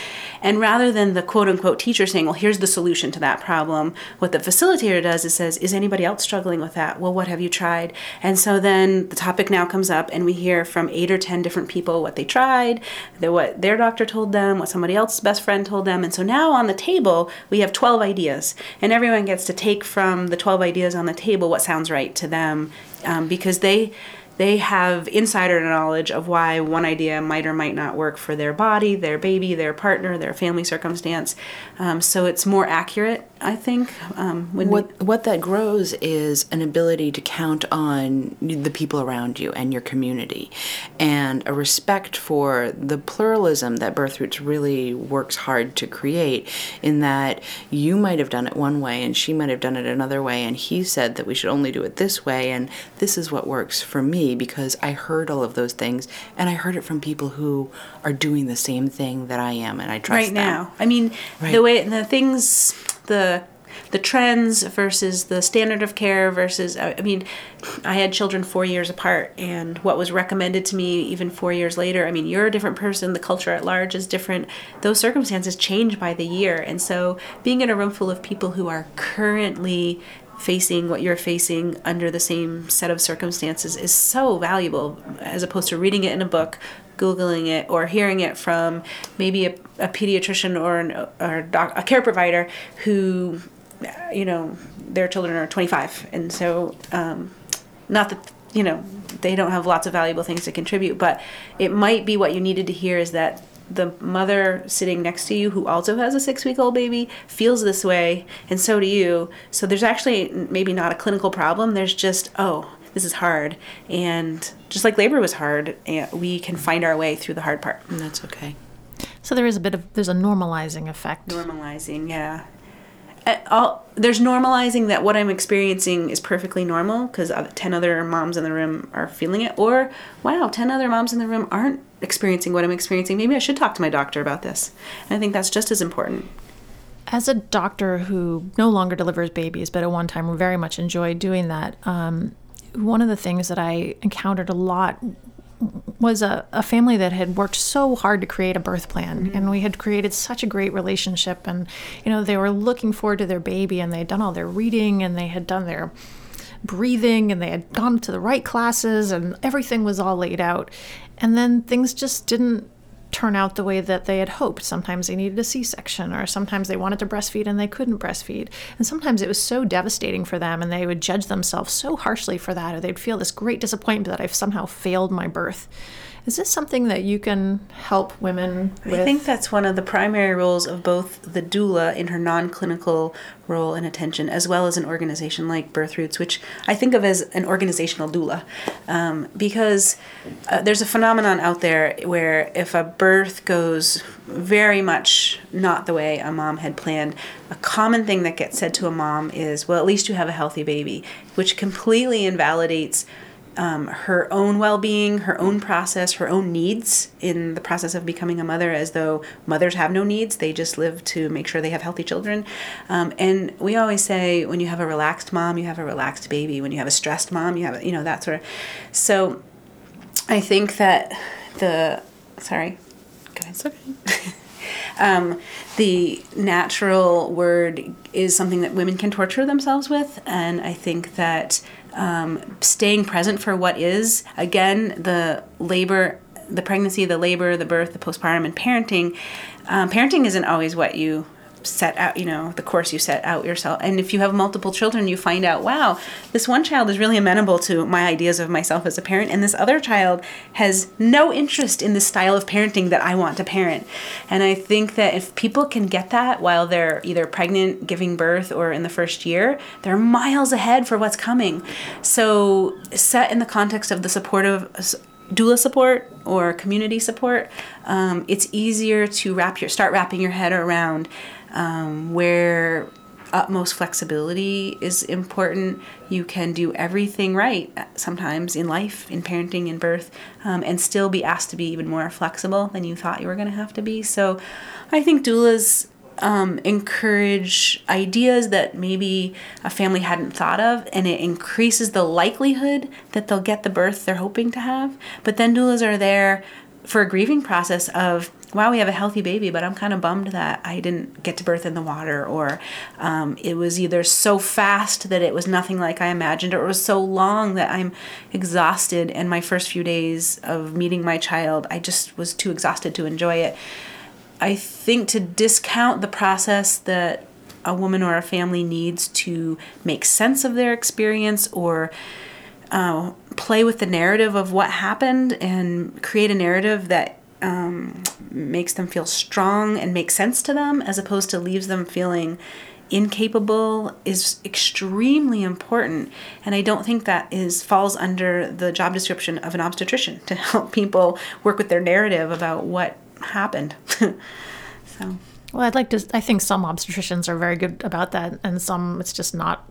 And rather than the quote unquote teacher saying, well, here's the solution to that problem, what the facilitator does is says, is anybody else struggling with that? Well, what have you tried? And so then the topic now comes up, and we hear from eight or ten different people what they tried, what their doctor told them, what somebody else's best friend told them. And so now on the table, we have 12 ideas, and everyone gets to take from the 12 ideas on the table what sounds right to them um, because they they have insider knowledge of why one idea might or might not work for their body, their baby, their partner, their family circumstance. Um, so it's more accurate, I think. Um, what we... what that grows is an ability to count on the people around you and your community, and a respect for the pluralism that Birthroots really works hard to create. In that you might have done it one way and she might have done it another way, and he said that we should only do it this way, and this is what works for me because I heard all of those things and I heard it from people who are doing the same thing that I am and I trust right them. now. I mean, right. the way the things the the trends versus the standard of care versus I mean I had children 4 years apart and what was recommended to me even 4 years later I mean you're a different person the culture at large is different. Those circumstances change by the year and so being in a room full of people who are currently facing what you're facing under the same set of circumstances is so valuable as opposed to reading it in a book googling it or hearing it from maybe a, a pediatrician or, an, or doc, a care provider who you know their children are 25 and so um, not that you know they don't have lots of valuable things to contribute but it might be what you needed to hear is that the mother sitting next to you who also has a six week old baby feels this way and so do you. So there's actually maybe not a clinical problem. There's just oh this is hard. And just like labor was hard we can find our way through the hard part. And that's okay. So there is a bit of there's a normalizing effect. Normalizing yeah all, there's normalizing that what I'm experiencing is perfectly normal because 10 other moms in the room are feeling it. Or, wow, 10 other moms in the room aren't experiencing what I'm experiencing. Maybe I should talk to my doctor about this. And I think that's just as important. As a doctor who no longer delivers babies, but at one time very much enjoyed doing that, um, one of the things that I encountered a lot was a, a family that had worked so hard to create a birth plan. Mm-hmm. and we had created such a great relationship. And you know they were looking forward to their baby and they had done all their reading and they had done their breathing and they had gone to the right classes and everything was all laid out. And then things just didn't turn out the way that they had hoped. Sometimes they needed a C section, or sometimes they wanted to breastfeed and they couldn't breastfeed. And sometimes it was so devastating for them, and they would judge themselves so harshly for that, or they'd feel this great disappointment that I've somehow failed my birth. Is this something that you can help women with? I think that's one of the primary roles of both the doula in her non clinical role and attention, as well as an organization like Birth Roots, which I think of as an organizational doula. Um, because uh, there's a phenomenon out there where if a birth goes very much not the way a mom had planned, a common thing that gets said to a mom is, well, at least you have a healthy baby, which completely invalidates um, her own well being, her own process, her own needs in the process of becoming a mother, as though mothers have no needs. They just live to make sure they have healthy children. Um, and we always say when you have a relaxed mom, you have a relaxed baby. When you have a stressed mom, you have, you know, that sort of. So I think that the. Sorry. It's okay. Um, the natural word is something that women can torture themselves with, and I think that um, staying present for what is. Again, the labor, the pregnancy, the labor, the birth, the postpartum, and parenting. Um, parenting isn't always what you set out, you know, the course you set out yourself. And if you have multiple children, you find out, wow, this one child is really amenable to my ideas of myself as a parent, and this other child has no interest in the style of parenting that I want to parent. And I think that if people can get that while they're either pregnant, giving birth, or in the first year, they're miles ahead for what's coming. So, set in the context of the supportive doula support or community support, um, it's easier to wrap your start wrapping your head around um, where utmost flexibility is important. You can do everything right sometimes in life, in parenting, in birth, um, and still be asked to be even more flexible than you thought you were going to have to be. So I think doulas um, encourage ideas that maybe a family hadn't thought of, and it increases the likelihood that they'll get the birth they're hoping to have. But then doulas are there for a grieving process of wow, we have a healthy baby, but I'm kind of bummed that I didn't get to birth in the water, or um, it was either so fast that it was nothing like I imagined, or it was so long that I'm exhausted. And my first few days of meeting my child, I just was too exhausted to enjoy it. I think to discount the process that a woman or a family needs to make sense of their experience or uh, play with the narrative of what happened and create a narrative that um, makes them feel strong and makes sense to them as opposed to leaves them feeling incapable is extremely important. And i don't think that is falls under the job description of an obstetrician to help people work with their narrative about what happened. So. Well i'd like to i think some obstetricians are very good about that and some it's just not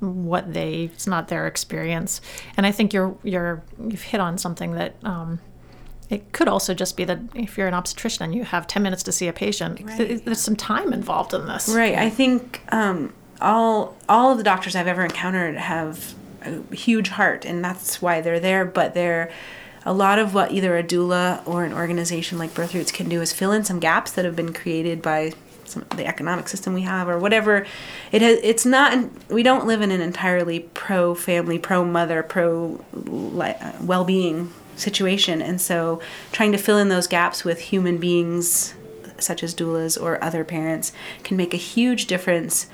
what they it's not their experience. And i think you're you're you've hit on something that um, it could also just be that if you're an obstetrician and you have 10 minutes to see a patient, right. there's some time involved in this. Right. I think um, all all of the doctors I've ever encountered have a huge heart, and that's why they're there. But they're a lot of what either a doula or an organization like Birth Roots can do is fill in some gaps that have been created by some, the economic system we have or whatever. It has. It's not. We don't live in an entirely pro family, pro mother, pro well being situation. And so trying to fill in those gaps with human beings such as doulas or other parents can make a huge difference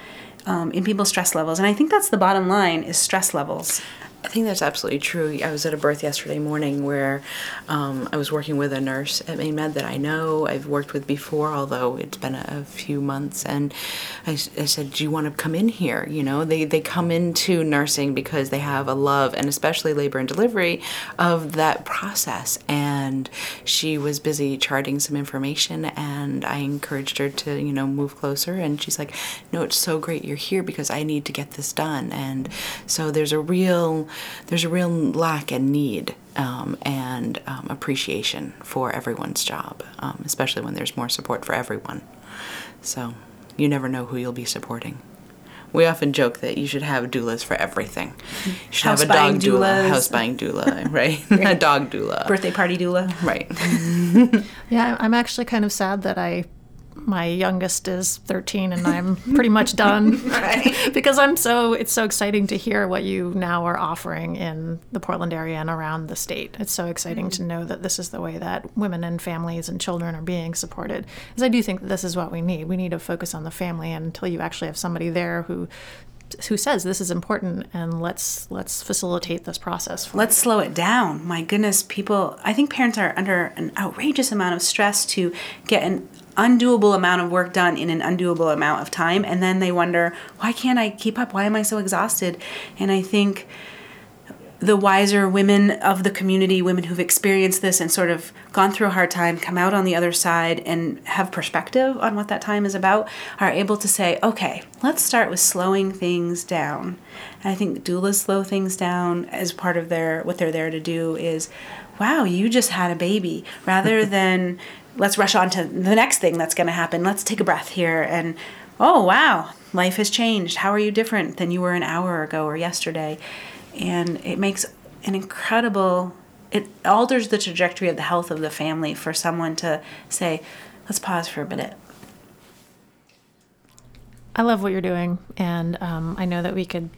um, in people's stress levels. And I think that's the bottom line is stress levels. I think that's absolutely true. I was at a birth yesterday morning where um, I was working with a nurse at Maine Med that I know I've worked with before, although it's been a, a few months. And I, I, said, "Do you want to come in here?" You know, they they come into nursing because they have a love, and especially labor and delivery, of that process. And she was busy charting some information, and I encouraged her to you know move closer. And she's like, "No, it's so great you're here because I need to get this done." And so there's a real there's a real lack and need um, and um, appreciation for everyone's job, um, especially when there's more support for everyone. So you never know who you'll be supporting. We often joke that you should have doulas for everything. You should house have a dog doulas. doula, house buying doula, right? a dog doula, birthday party doula, right? yeah, I'm actually kind of sad that I my youngest is 13 and I'm pretty much done because I'm so it's so exciting to hear what you now are offering in the Portland area and around the state. It's so exciting mm-hmm. to know that this is the way that women and families and children are being supported. Because I do think that this is what we need. We need to focus on the family and until you actually have somebody there who who says this is important and let's let's facilitate this process. for Let's slow it down. My goodness, people, I think parents are under an outrageous amount of stress to get an undoable amount of work done in an undoable amount of time. And then they wonder, why can't I keep up? Why am I so exhausted? And I think the wiser women of the community, women who've experienced this and sort of gone through a hard time, come out on the other side and have perspective on what that time is about, are able to say, okay, let's start with slowing things down. And I think doulas slow things down as part of their what they're there to do is, wow, you just had a baby, rather than let's rush on to the next thing that's going to happen. Let's take a breath here and, oh wow, life has changed. How are you different than you were an hour ago or yesterday? and it makes an incredible it alters the trajectory of the health of the family for someone to say let's pause for a minute I love what you're doing, and um, I know that we could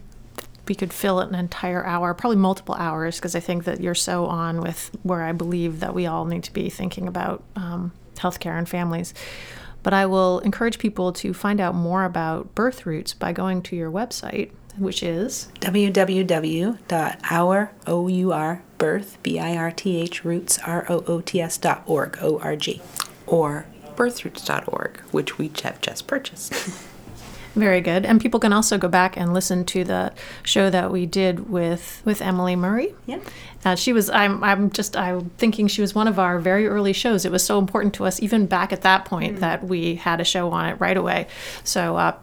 we could fill it an entire hour, probably multiple hours, because I think that you're so on with where I believe that we all need to be thinking about um, healthcare and families. But I will encourage people to find out more about birth roots by going to your website, which is www.our b-i-r-t-h roots r-o-o-t-s dot org o-r-g Or birthroots.org, which we have just purchased. Very good. And people can also go back and listen to the show that we did with with Emily Murray. Yeah. Uh, she was. I'm. I'm just. I'm thinking she was one of our very early shows. It was so important to us, even back at that point, that we had a show on it right away. So. Uh,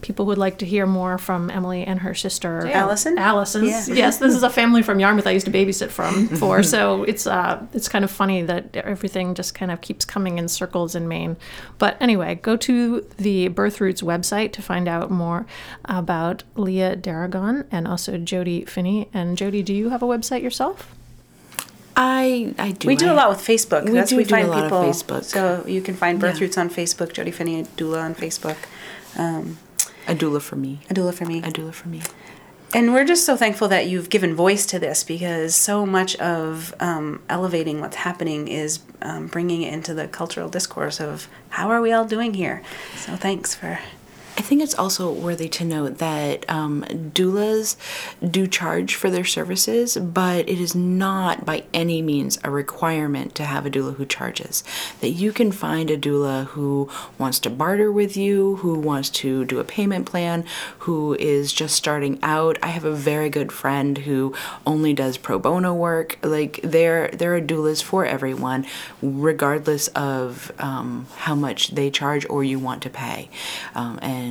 People would like to hear more from Emily and her sister Allison? Allison's Yeah. yes, this is a family from Yarmouth I used to babysit from for. So it's uh, it's kind of funny that everything just kind of keeps coming in circles in Maine. But anyway, go to the Birth Roots website to find out more about Leah Deragon and also Jody Finney. And Jody, do you have a website yourself? I I do. we do I- a lot with facebook We That's do we do a find lot of people Facebook. so you can find birth Yeah. roots on facebook jody finney doula on facebook um, A doula for me. a doula for me A doula for me. And we're just so thankful that you've given voice to this because so much of um, elevating what's happening is um, bringing it into the cultural discourse of how are we all doing here. So thanks for. I think it's also worthy to note that um, doulas do charge for their services, but it is not by any means a requirement to have a doula who charges. That you can find a doula who wants to barter with you, who wants to do a payment plan, who is just starting out. I have a very good friend who only does pro bono work. Like there, there are doulas for everyone, regardless of um, how much they charge or you want to pay. Um, and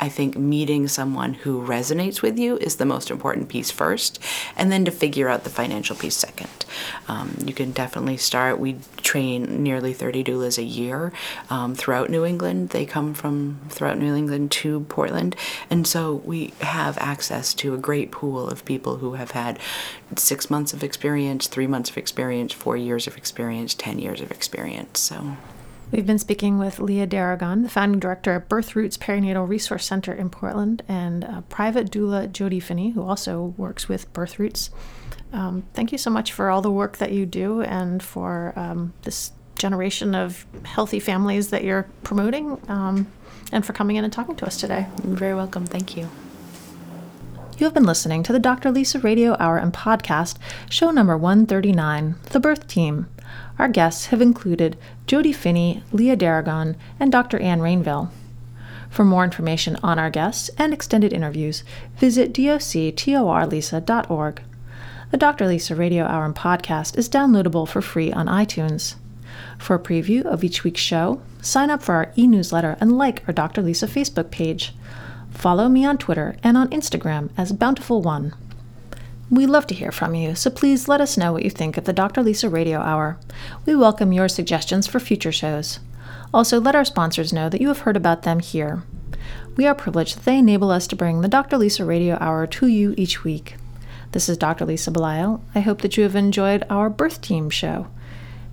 I think meeting someone who resonates with you is the most important piece first, and then to figure out the financial piece second. Um, you can definitely start. We train nearly 30 doulas a year um, throughout New England. They come from throughout New England to Portland, and so we have access to a great pool of people who have had six months of experience, three months of experience, four years of experience, 10 years of experience. So. We've been speaking with Leah Deragon, the founding director at Birth Roots Perinatal Resource Center in Portland, and uh, private doula Jody Finney, who also works with Birth Roots. Um, thank you so much for all the work that you do and for um, this generation of healthy families that you're promoting, um, and for coming in and talking to us today. You're very welcome. Thank you. You have been listening to the Dr. Lisa Radio Hour and Podcast, show number 139, The Birth Team. Our guests have included Jody Finney, Leah Deragon, and Dr. Ann Rainville. For more information on our guests and extended interviews, visit doctorlisa.org. The Dr. Lisa Radio Hour and Podcast is downloadable for free on iTunes. For a preview of each week's show, sign up for our e newsletter and like our Dr. Lisa Facebook page. Follow me on Twitter and on Instagram as Bountiful One. We love to hear from you, so please let us know what you think of the Dr. Lisa Radio Hour. We welcome your suggestions for future shows. Also, let our sponsors know that you have heard about them here. We are privileged that they enable us to bring the Dr. Lisa Radio Hour to you each week. This is Dr. Lisa Belisle. I hope that you have enjoyed our Birth Team show.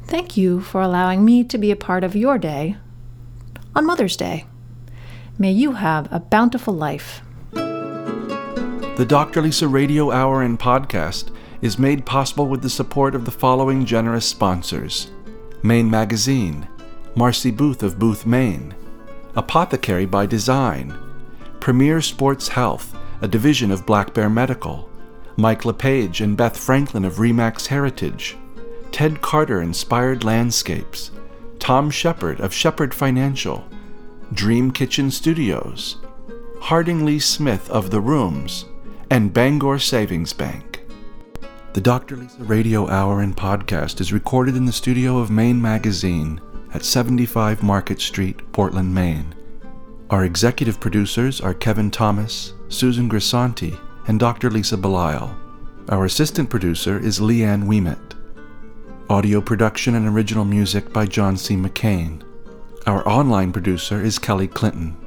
Thank you for allowing me to be a part of your day on Mother's Day. May you have a bountiful life. The Dr. Lisa Radio Hour and Podcast is made possible with the support of the following generous sponsors. Maine Magazine, Marcy Booth of Booth, Maine, Apothecary by Design, Premier Sports Health, a division of Black Bear Medical, Mike LePage and Beth Franklin of Remax Heritage, Ted Carter Inspired Landscapes, Tom Shepard of Shepard Financial, Dream Kitchen Studios, Harding Lee Smith of The Rooms, and Bangor Savings Bank. The Dr. Lisa Radio Hour and podcast is recorded in the studio of Maine Magazine at 75 Market Street, Portland, Maine. Our executive producers are Kevin Thomas, Susan Grisanti, and Dr. Lisa Belisle. Our assistant producer is Leanne Weimet. Audio production and original music by John C. McCain. Our online producer is Kelly Clinton.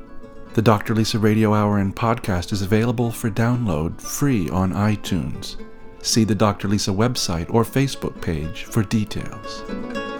The Dr. Lisa Radio Hour and podcast is available for download free on iTunes. See the Dr. Lisa website or Facebook page for details.